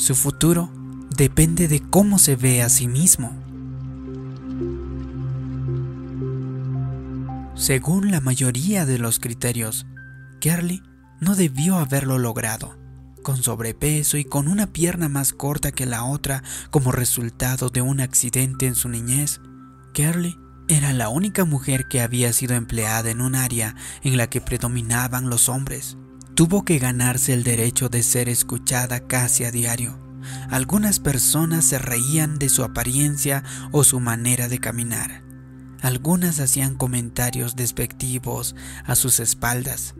Su futuro depende de cómo se ve a sí mismo. Según la mayoría de los criterios, Carly no debió haberlo logrado, con sobrepeso y con una pierna más corta que la otra como resultado de un accidente en su niñez. Carly era la única mujer que había sido empleada en un área en la que predominaban los hombres. Tuvo que ganarse el derecho de ser escuchada casi a diario. Algunas personas se reían de su apariencia o su manera de caminar. Algunas hacían comentarios despectivos a sus espaldas.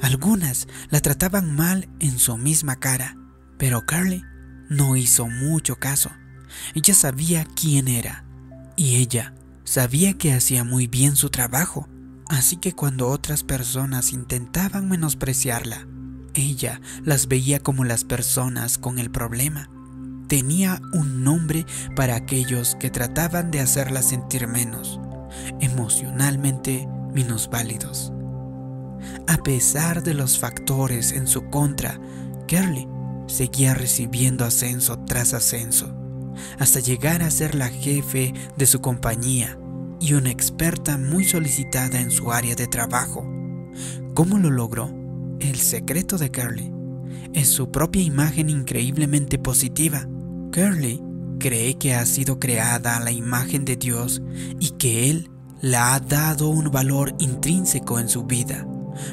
Algunas la trataban mal en su misma cara. Pero Carly no hizo mucho caso. Ella sabía quién era. Y ella Sabía que hacía muy bien su trabajo, así que cuando otras personas intentaban menospreciarla, ella las veía como las personas con el problema. Tenía un nombre para aquellos que trataban de hacerla sentir menos, emocionalmente minusválidos. A pesar de los factores en su contra, Curly seguía recibiendo ascenso tras ascenso hasta llegar a ser la jefe de su compañía y una experta muy solicitada en su área de trabajo. ¿Cómo lo logró? El secreto de Curly es su propia imagen increíblemente positiva. Curly cree que ha sido creada a la imagen de Dios y que Él la ha dado un valor intrínseco en su vida.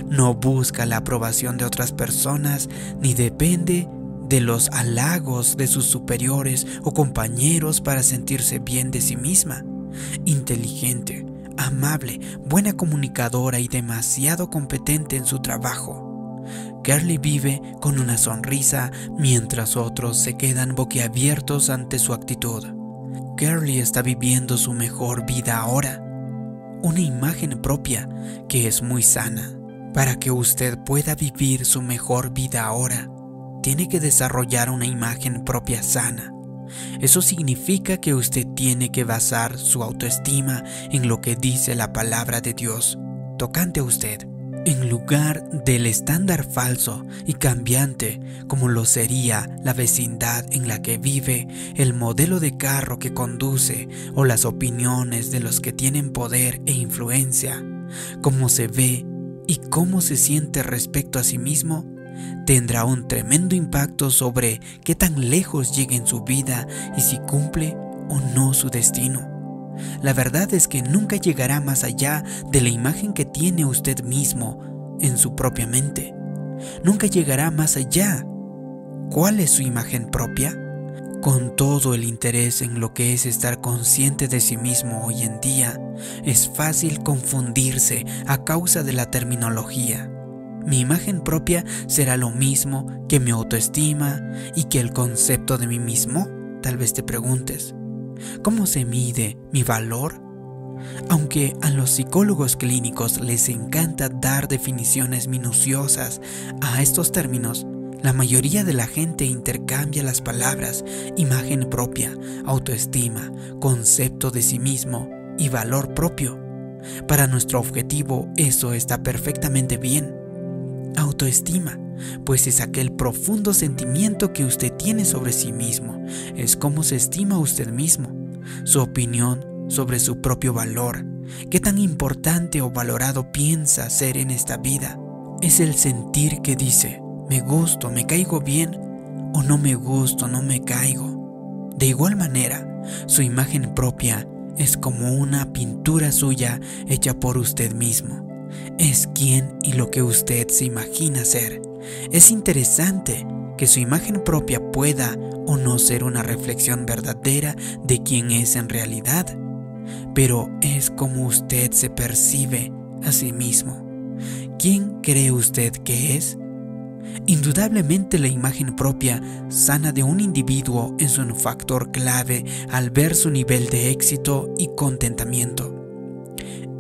No busca la aprobación de otras personas ni depende de los halagos de sus superiores o compañeros para sentirse bien de sí misma. Inteligente, amable, buena comunicadora y demasiado competente en su trabajo. Carly vive con una sonrisa mientras otros se quedan boquiabiertos ante su actitud. Carly está viviendo su mejor vida ahora. Una imagen propia que es muy sana. Para que usted pueda vivir su mejor vida ahora, tiene que desarrollar una imagen propia sana. Eso significa que usted tiene que basar su autoestima en lo que dice la palabra de Dios tocante a usted, en lugar del estándar falso y cambiante como lo sería la vecindad en la que vive, el modelo de carro que conduce o las opiniones de los que tienen poder e influencia, cómo se ve y cómo se siente respecto a sí mismo tendrá un tremendo impacto sobre qué tan lejos llegue en su vida y si cumple o no su destino. La verdad es que nunca llegará más allá de la imagen que tiene usted mismo en su propia mente. Nunca llegará más allá. ¿Cuál es su imagen propia? Con todo el interés en lo que es estar consciente de sí mismo hoy en día, es fácil confundirse a causa de la terminología. Mi imagen propia será lo mismo que mi autoestima y que el concepto de mí mismo. Tal vez te preguntes, ¿cómo se mide mi valor? Aunque a los psicólogos clínicos les encanta dar definiciones minuciosas a estos términos, la mayoría de la gente intercambia las palabras imagen propia, autoestima, concepto de sí mismo y valor propio. Para nuestro objetivo eso está perfectamente bien autoestima, pues es aquel profundo sentimiento que usted tiene sobre sí mismo, es cómo se estima usted mismo, su opinión sobre su propio valor, qué tan importante o valorado piensa ser en esta vida. Es el sentir que dice, me gusto, me caigo bien, o no me gusto, no me caigo. De igual manera, su imagen propia es como una pintura suya hecha por usted mismo es quién y lo que usted se imagina ser. Es interesante que su imagen propia pueda o no ser una reflexión verdadera de quién es en realidad, pero es como usted se percibe a sí mismo. ¿Quién cree usted que es? Indudablemente la imagen propia sana de un individuo es un factor clave al ver su nivel de éxito y contentamiento.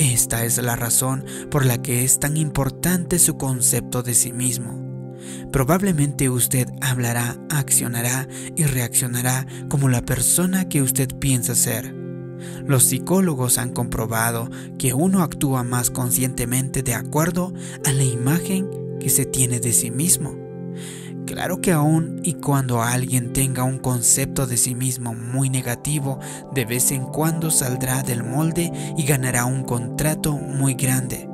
Esta es la razón por la que es tan importante su concepto de sí mismo. Probablemente usted hablará, accionará y reaccionará como la persona que usted piensa ser. Los psicólogos han comprobado que uno actúa más conscientemente de acuerdo a la imagen que se tiene de sí mismo. Claro que aún y cuando alguien tenga un concepto de sí mismo muy negativo, de vez en cuando saldrá del molde y ganará un contrato muy grande.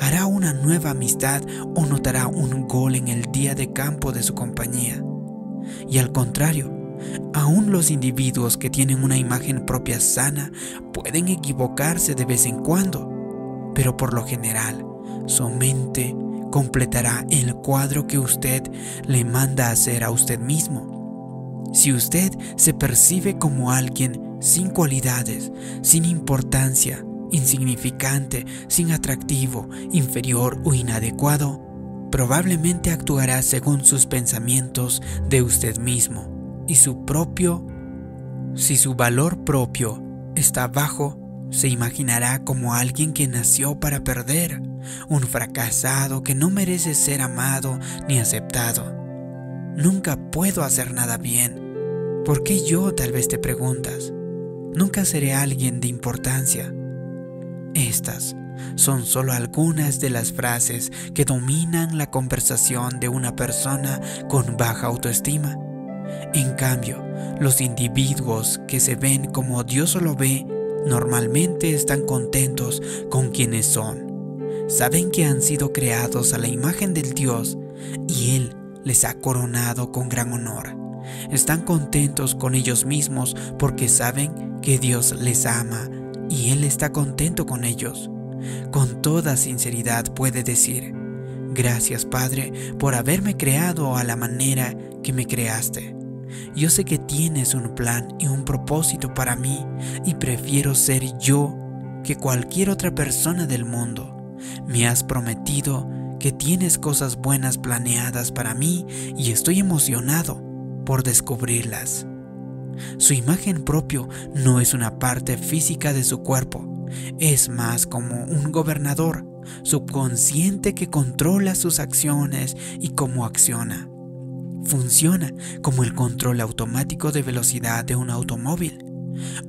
Hará una nueva amistad o notará un gol en el día de campo de su compañía. Y al contrario, aún los individuos que tienen una imagen propia sana pueden equivocarse de vez en cuando, pero por lo general, su mente completará el cuadro que usted le manda hacer a usted mismo. Si usted se percibe como alguien sin cualidades, sin importancia, insignificante, sin atractivo, inferior o inadecuado, probablemente actuará según sus pensamientos de usted mismo y su propio, si su valor propio está bajo, se imaginará como alguien que nació para perder, un fracasado que no merece ser amado ni aceptado. Nunca puedo hacer nada bien. ¿Por qué yo tal vez te preguntas? Nunca seré alguien de importancia. Estas son solo algunas de las frases que dominan la conversación de una persona con baja autoestima. En cambio, los individuos que se ven como Dios lo ve normalmente están contentos con quienes son. Saben que han sido creados a la imagen del Dios y Él les ha coronado con gran honor. Están contentos con ellos mismos porque saben que Dios les ama y Él está contento con ellos. Con toda sinceridad puede decir, gracias Padre por haberme creado a la manera que me creaste. Yo sé que tienes un plan y un propósito para mí y prefiero ser yo que cualquier otra persona del mundo. Me has prometido que tienes cosas buenas planeadas para mí y estoy emocionado por descubrirlas. Su imagen propio no es una parte física de su cuerpo, es más como un gobernador subconsciente que controla sus acciones y cómo acciona funciona como el control automático de velocidad de un automóvil.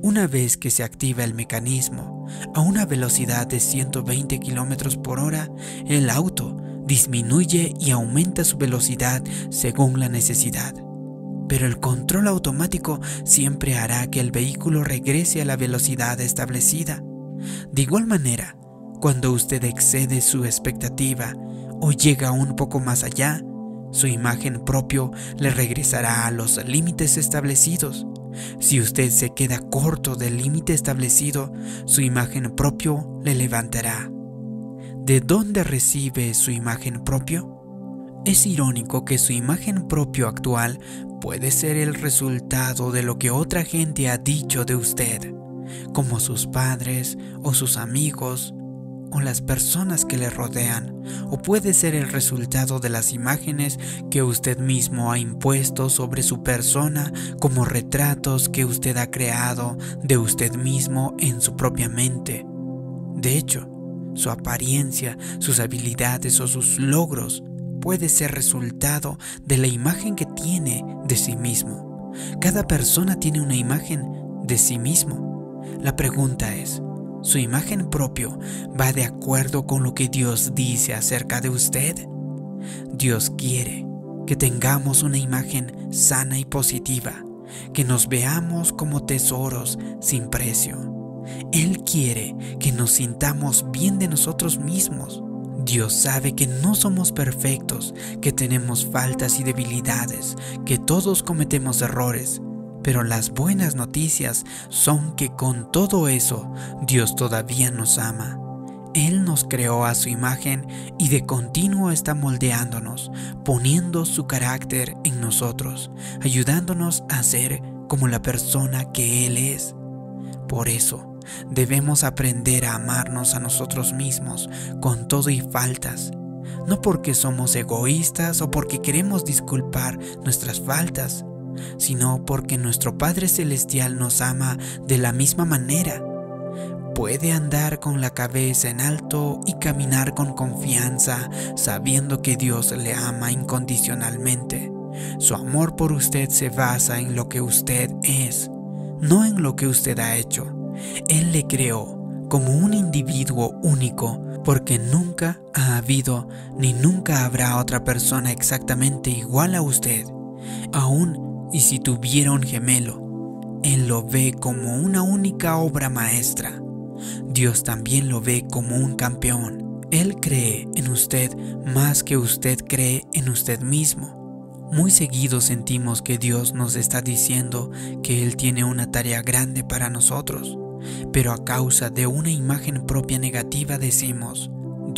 Una vez que se activa el mecanismo a una velocidad de 120 km por hora, el auto disminuye y aumenta su velocidad según la necesidad. Pero el control automático siempre hará que el vehículo regrese a la velocidad establecida. De igual manera, cuando usted excede su expectativa o llega un poco más allá, su imagen propio le regresará a los límites establecidos. Si usted se queda corto del límite establecido, su imagen propio le levantará. ¿De dónde recibe su imagen propio? Es irónico que su imagen propio actual puede ser el resultado de lo que otra gente ha dicho de usted, como sus padres o sus amigos o las personas que le rodean, o puede ser el resultado de las imágenes que usted mismo ha impuesto sobre su persona como retratos que usted ha creado de usted mismo en su propia mente. De hecho, su apariencia, sus habilidades o sus logros puede ser resultado de la imagen que tiene de sí mismo. Cada persona tiene una imagen de sí mismo. La pregunta es, su imagen propio va de acuerdo con lo que Dios dice acerca de usted. Dios quiere que tengamos una imagen sana y positiva, que nos veamos como tesoros sin precio. Él quiere que nos sintamos bien de nosotros mismos. Dios sabe que no somos perfectos, que tenemos faltas y debilidades, que todos cometemos errores, pero las buenas noticias son que con todo eso Dios todavía nos ama. Él nos creó a su imagen y de continuo está moldeándonos, poniendo su carácter en nosotros, ayudándonos a ser como la persona que Él es. Por eso, debemos aprender a amarnos a nosotros mismos con todo y faltas, no porque somos egoístas o porque queremos disculpar nuestras faltas, sino porque nuestro Padre Celestial nos ama de la misma manera. Puede andar con la cabeza en alto y caminar con confianza, sabiendo que Dios le ama incondicionalmente. Su amor por usted se basa en lo que usted es, no en lo que usted ha hecho. Él le creó como un individuo único, porque nunca ha habido ni nunca habrá otra persona exactamente igual a usted. Aún y si tuviera un gemelo, Él lo ve como una única obra maestra. Dios también lo ve como un campeón. Él cree en usted más que usted cree en usted mismo. Muy seguido sentimos que Dios nos está diciendo que Él tiene una tarea grande para nosotros, pero a causa de una imagen propia negativa decimos,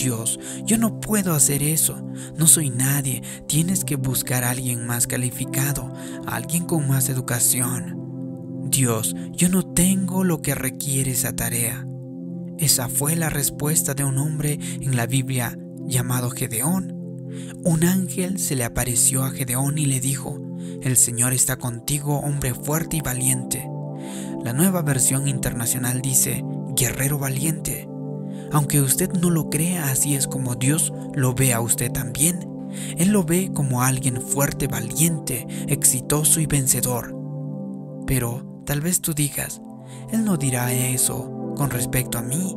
Dios, yo no puedo hacer eso, no soy nadie, tienes que buscar a alguien más calificado, alguien con más educación. Dios, yo no tengo lo que requiere esa tarea. Esa fue la respuesta de un hombre en la Biblia llamado Gedeón. Un ángel se le apareció a Gedeón y le dijo, El Señor está contigo, hombre fuerte y valiente. La nueva versión internacional dice, guerrero valiente. Aunque usted no lo crea, así es como Dios lo ve a usted también. Él lo ve como alguien fuerte, valiente, exitoso y vencedor. Pero tal vez tú digas, Él no dirá eso con respecto a mí.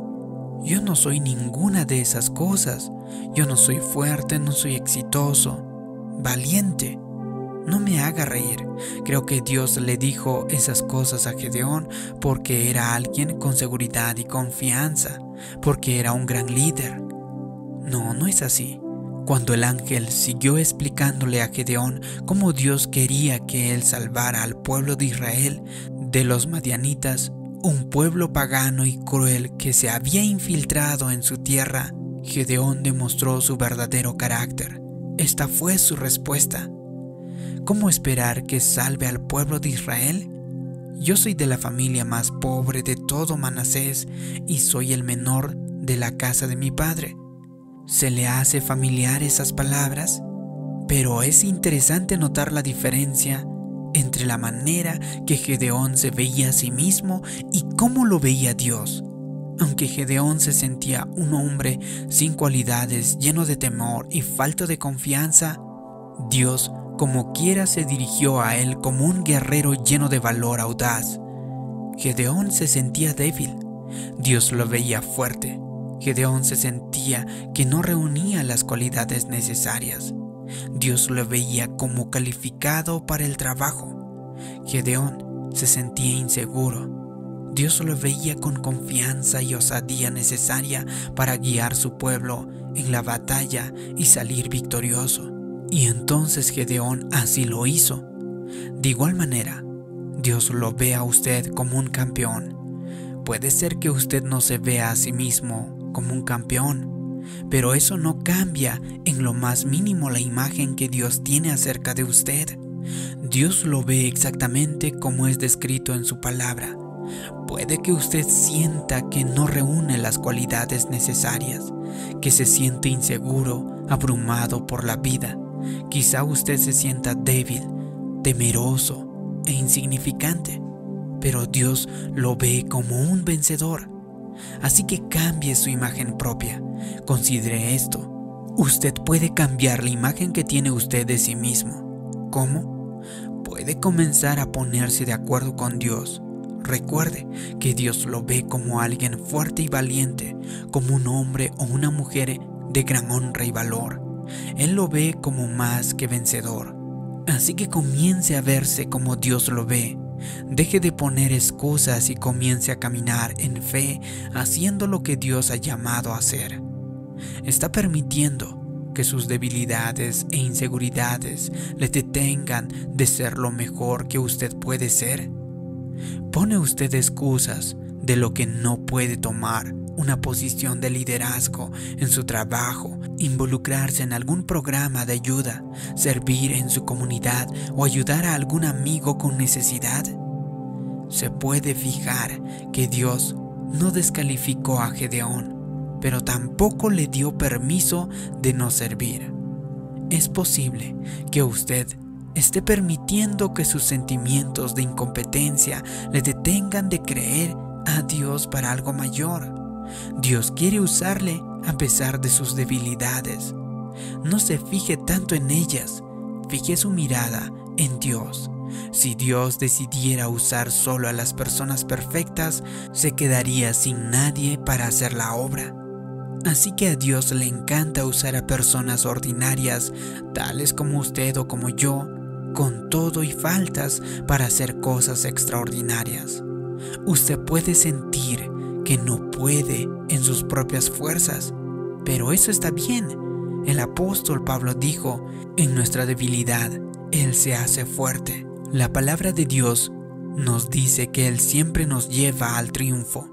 Yo no soy ninguna de esas cosas. Yo no soy fuerte, no soy exitoso, valiente. No me haga reír. Creo que Dios le dijo esas cosas a Gedeón porque era alguien con seguridad y confianza, porque era un gran líder. No, no es así. Cuando el ángel siguió explicándole a Gedeón cómo Dios quería que él salvara al pueblo de Israel de los madianitas, un pueblo pagano y cruel que se había infiltrado en su tierra, Gedeón demostró su verdadero carácter. Esta fue su respuesta. ¿Cómo esperar que salve al pueblo de Israel? Yo soy de la familia más pobre de todo Manasés y soy el menor de la casa de mi padre. ¿Se le hace familiar esas palabras? Pero es interesante notar la diferencia entre la manera que Gedeón se veía a sí mismo y cómo lo veía Dios. Aunque Gedeón se sentía un hombre sin cualidades, lleno de temor y falto de confianza, Dios como quiera se dirigió a él como un guerrero lleno de valor audaz. Gedeón se sentía débil, Dios lo veía fuerte. Gedeón se sentía que no reunía las cualidades necesarias. Dios lo veía como calificado para el trabajo. Gedeón se sentía inseguro. Dios lo veía con confianza y osadía necesaria para guiar su pueblo en la batalla y salir victorioso. Y entonces Gedeón así lo hizo. De igual manera, Dios lo ve a usted como un campeón. Puede ser que usted no se vea a sí mismo como un campeón, pero eso no cambia en lo más mínimo la imagen que Dios tiene acerca de usted. Dios lo ve exactamente como es descrito en su palabra. Puede que usted sienta que no reúne las cualidades necesarias, que se siente inseguro, abrumado por la vida. Quizá usted se sienta débil, temeroso e insignificante, pero Dios lo ve como un vencedor. Así que cambie su imagen propia. Considere esto. Usted puede cambiar la imagen que tiene usted de sí mismo. ¿Cómo? Puede comenzar a ponerse de acuerdo con Dios. Recuerde que Dios lo ve como alguien fuerte y valiente, como un hombre o una mujer de gran honra y valor. Él lo ve como más que vencedor. Así que comience a verse como Dios lo ve Deje de poner excusas y comience a caminar en fe haciendo lo que Dios ha llamado a hacer. Está permitiendo que sus debilidades e inseguridades le detengan de ser lo mejor que usted puede ser. Pone usted excusas de lo que no puede tomar una posición de liderazgo en su trabajo, involucrarse en algún programa de ayuda, servir en su comunidad o ayudar a algún amigo con necesidad? Se puede fijar que Dios no descalificó a Gedeón, pero tampoco le dio permiso de no servir. Es posible que usted esté permitiendo que sus sentimientos de incompetencia le detengan de creer a Dios para algo mayor. Dios quiere usarle a pesar de sus debilidades. No se fije tanto en ellas, fije su mirada en Dios. Si Dios decidiera usar solo a las personas perfectas, se quedaría sin nadie para hacer la obra. Así que a Dios le encanta usar a personas ordinarias, tales como usted o como yo, con todo y faltas para hacer cosas extraordinarias. Usted puede sentir que no puede en sus propias fuerzas, pero eso está bien. El apóstol Pablo dijo, en nuestra debilidad, Él se hace fuerte. La palabra de Dios nos dice que Él siempre nos lleva al triunfo.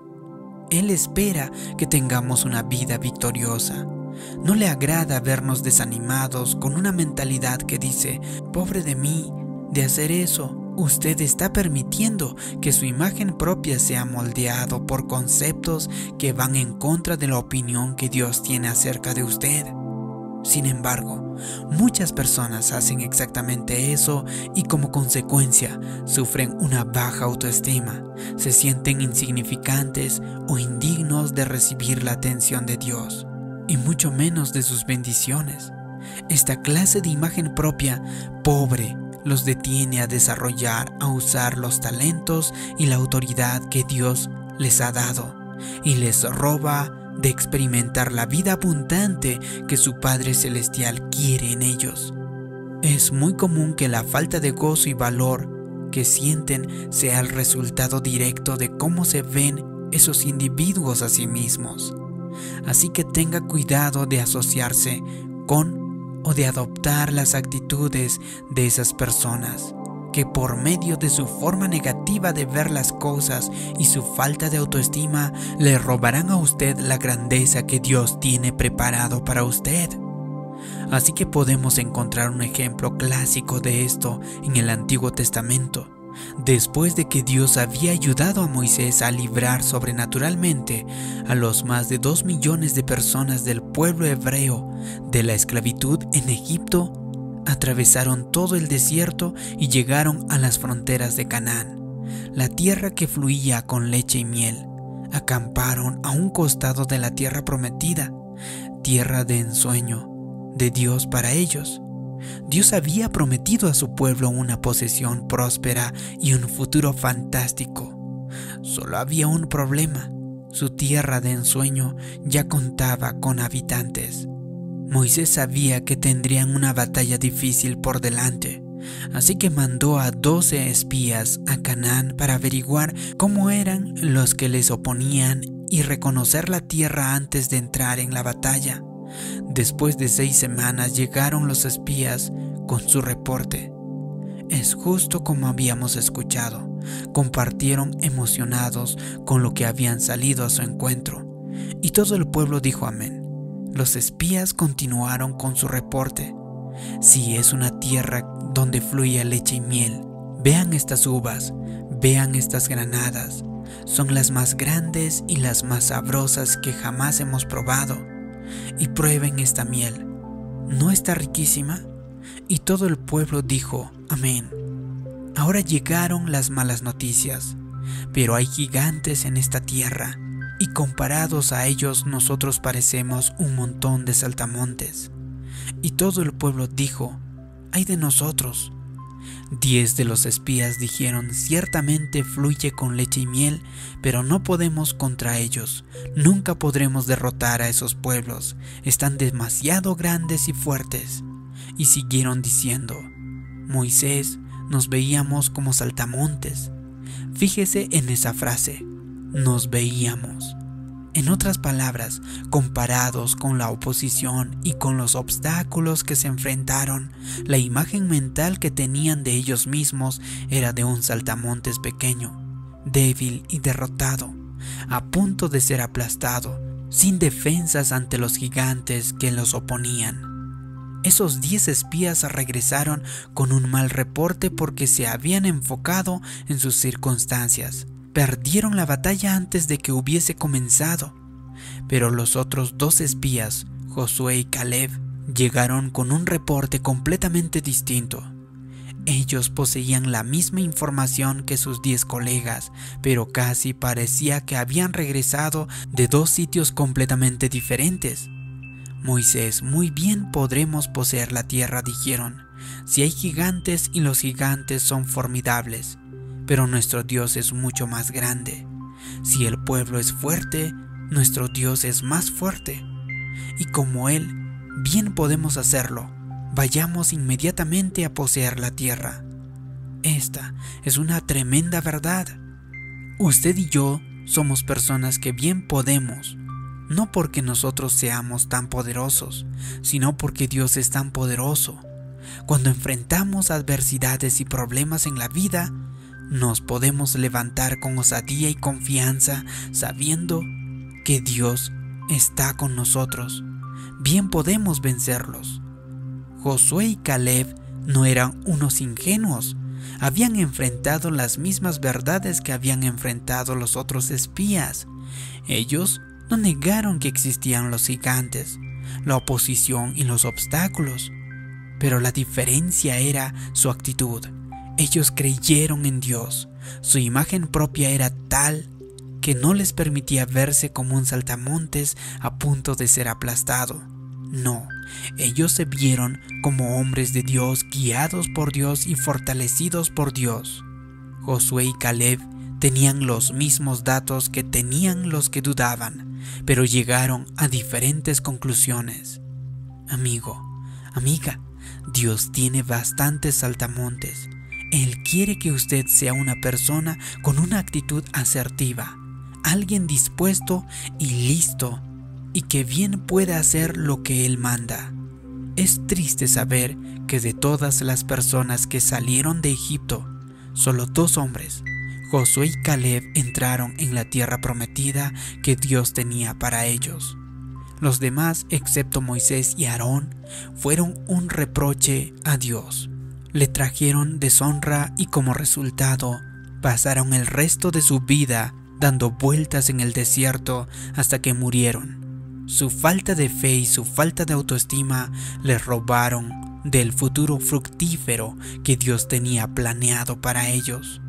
Él espera que tengamos una vida victoriosa. No le agrada vernos desanimados con una mentalidad que dice, pobre de mí, de hacer eso, usted está permitiendo que su imagen propia sea moldeado por conceptos que van en contra de la opinión que Dios tiene acerca de usted. Sin embargo, muchas personas hacen exactamente eso y como consecuencia sufren una baja autoestima, se sienten insignificantes o indignos de recibir la atención de Dios y mucho menos de sus bendiciones. Esta clase de imagen propia pobre los detiene a desarrollar, a usar los talentos y la autoridad que Dios les ha dado y les roba de experimentar la vida abundante que su Padre Celestial quiere en ellos. Es muy común que la falta de gozo y valor que sienten sea el resultado directo de cómo se ven esos individuos a sí mismos. Así que tenga cuidado de asociarse con o de adoptar las actitudes de esas personas que por medio de su forma negativa de ver las cosas y su falta de autoestima le robarán a usted la grandeza que Dios tiene preparado para usted. Así que podemos encontrar un ejemplo clásico de esto en el Antiguo Testamento. Después de que Dios había ayudado a Moisés a librar sobrenaturalmente a los más de dos millones de personas del pueblo hebreo de la esclavitud en Egipto, atravesaron todo el desierto y llegaron a las fronteras de Canaán, la tierra que fluía con leche y miel. Acamparon a un costado de la tierra prometida, tierra de ensueño de Dios para ellos. Dios había prometido a su pueblo una posesión próspera y un futuro fantástico. Solo había un problema. Su tierra de ensueño ya contaba con habitantes. Moisés sabía que tendrían una batalla difícil por delante, así que mandó a doce espías a Canaán para averiguar cómo eran los que les oponían y reconocer la tierra antes de entrar en la batalla. Después de seis semanas llegaron los espías con su reporte. Es justo como habíamos escuchado. Compartieron emocionados con lo que habían salido a su encuentro. Y todo el pueblo dijo amén. Los espías continuaron con su reporte. Si es una tierra donde fluye leche y miel, vean estas uvas, vean estas granadas. Son las más grandes y las más sabrosas que jamás hemos probado. Y prueben esta miel. ¿No está riquísima? Y todo el pueblo dijo, amén. Ahora llegaron las malas noticias, pero hay gigantes en esta tierra y comparados a ellos nosotros parecemos un montón de saltamontes. Y todo el pueblo dijo, ay de nosotros. Diez de los espías dijeron, ciertamente fluye con leche y miel, pero no podemos contra ellos, nunca podremos derrotar a esos pueblos, están demasiado grandes y fuertes. Y siguieron diciendo, Moisés, nos veíamos como saltamontes. Fíjese en esa frase, nos veíamos. En otras palabras, comparados con la oposición y con los obstáculos que se enfrentaron, la imagen mental que tenían de ellos mismos era de un saltamontes pequeño, débil y derrotado, a punto de ser aplastado, sin defensas ante los gigantes que los oponían. Esos diez espías regresaron con un mal reporte porque se habían enfocado en sus circunstancias, perdieron la batalla antes de que hubiese comenzado. Pero los otros dos espías, Josué y Caleb, llegaron con un reporte completamente distinto. Ellos poseían la misma información que sus diez colegas, pero casi parecía que habían regresado de dos sitios completamente diferentes. Moisés, muy bien podremos poseer la tierra, dijeron, si hay gigantes y los gigantes son formidables, pero nuestro Dios es mucho más grande. Si el pueblo es fuerte, nuestro Dios es más fuerte. Y como Él, bien podemos hacerlo, vayamos inmediatamente a poseer la tierra. Esta es una tremenda verdad. Usted y yo somos personas que bien podemos no porque nosotros seamos tan poderosos, sino porque Dios es tan poderoso. Cuando enfrentamos adversidades y problemas en la vida, nos podemos levantar con osadía y confianza sabiendo que Dios está con nosotros. Bien podemos vencerlos. Josué y Caleb no eran unos ingenuos, habían enfrentado las mismas verdades que habían enfrentado los otros espías. Ellos no negaron que existían los gigantes, la oposición y los obstáculos, pero la diferencia era su actitud. Ellos creyeron en Dios, su imagen propia era tal que no les permitía verse como un saltamontes a punto de ser aplastado. No, ellos se vieron como hombres de Dios, guiados por Dios y fortalecidos por Dios. Josué y Caleb tenían los mismos datos que tenían los que dudaban, pero llegaron a diferentes conclusiones. Amigo, amiga, Dios tiene bastantes saltamontes. Él quiere que usted sea una persona con una actitud asertiva, alguien dispuesto y listo, y que bien pueda hacer lo que Él manda. Es triste saber que de todas las personas que salieron de Egipto, solo dos hombres Josué y Caleb entraron en la tierra prometida que Dios tenía para ellos. Los demás, excepto Moisés y Aarón, fueron un reproche a Dios. Le trajeron deshonra y como resultado pasaron el resto de su vida dando vueltas en el desierto hasta que murieron. Su falta de fe y su falta de autoestima les robaron del futuro fructífero que Dios tenía planeado para ellos.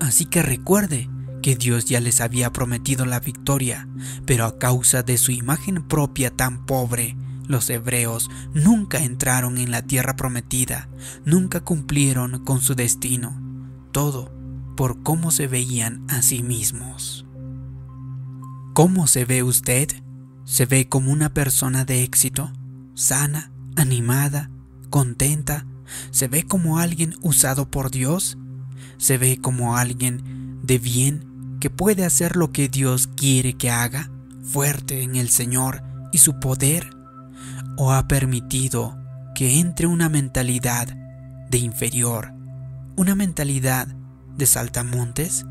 Así que recuerde que Dios ya les había prometido la victoria, pero a causa de su imagen propia tan pobre, los hebreos nunca entraron en la tierra prometida, nunca cumplieron con su destino, todo por cómo se veían a sí mismos. ¿Cómo se ve usted? ¿Se ve como una persona de éxito, sana, animada, contenta? ¿Se ve como alguien usado por Dios? se ve como alguien de bien que puede hacer lo que Dios quiere que haga, fuerte en el Señor y su poder, o ha permitido que entre una mentalidad de inferior, una mentalidad de saltamontes?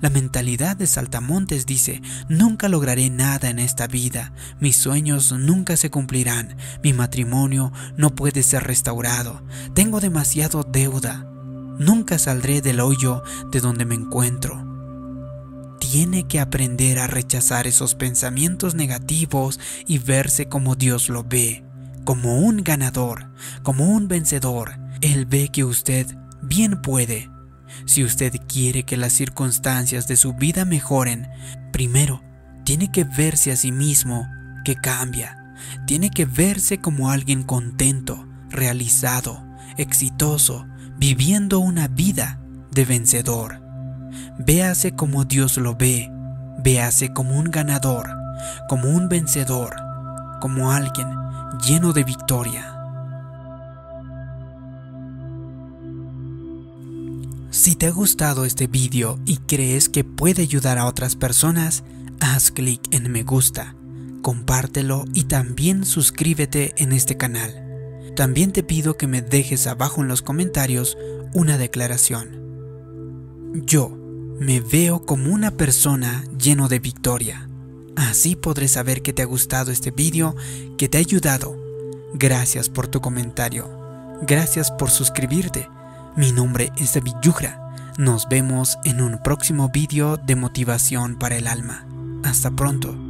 La mentalidad de saltamontes dice, nunca lograré nada en esta vida, mis sueños nunca se cumplirán, mi matrimonio no puede ser restaurado, tengo demasiado deuda, Nunca saldré del hoyo de donde me encuentro. Tiene que aprender a rechazar esos pensamientos negativos y verse como Dios lo ve, como un ganador, como un vencedor. Él ve que usted bien puede. Si usted quiere que las circunstancias de su vida mejoren, primero tiene que verse a sí mismo que cambia. Tiene que verse como alguien contento, realizado, exitoso, viviendo una vida de vencedor. Véase como Dios lo ve, véase como un ganador, como un vencedor, como alguien lleno de victoria. Si te ha gustado este vídeo y crees que puede ayudar a otras personas, haz clic en me gusta, compártelo y también suscríbete en este canal. También te pido que me dejes abajo en los comentarios una declaración. Yo me veo como una persona lleno de victoria. Así podré saber que te ha gustado este vídeo, que te ha ayudado. Gracias por tu comentario. Gracias por suscribirte. Mi nombre es David Yugra. Nos vemos en un próximo vídeo de motivación para el alma. Hasta pronto.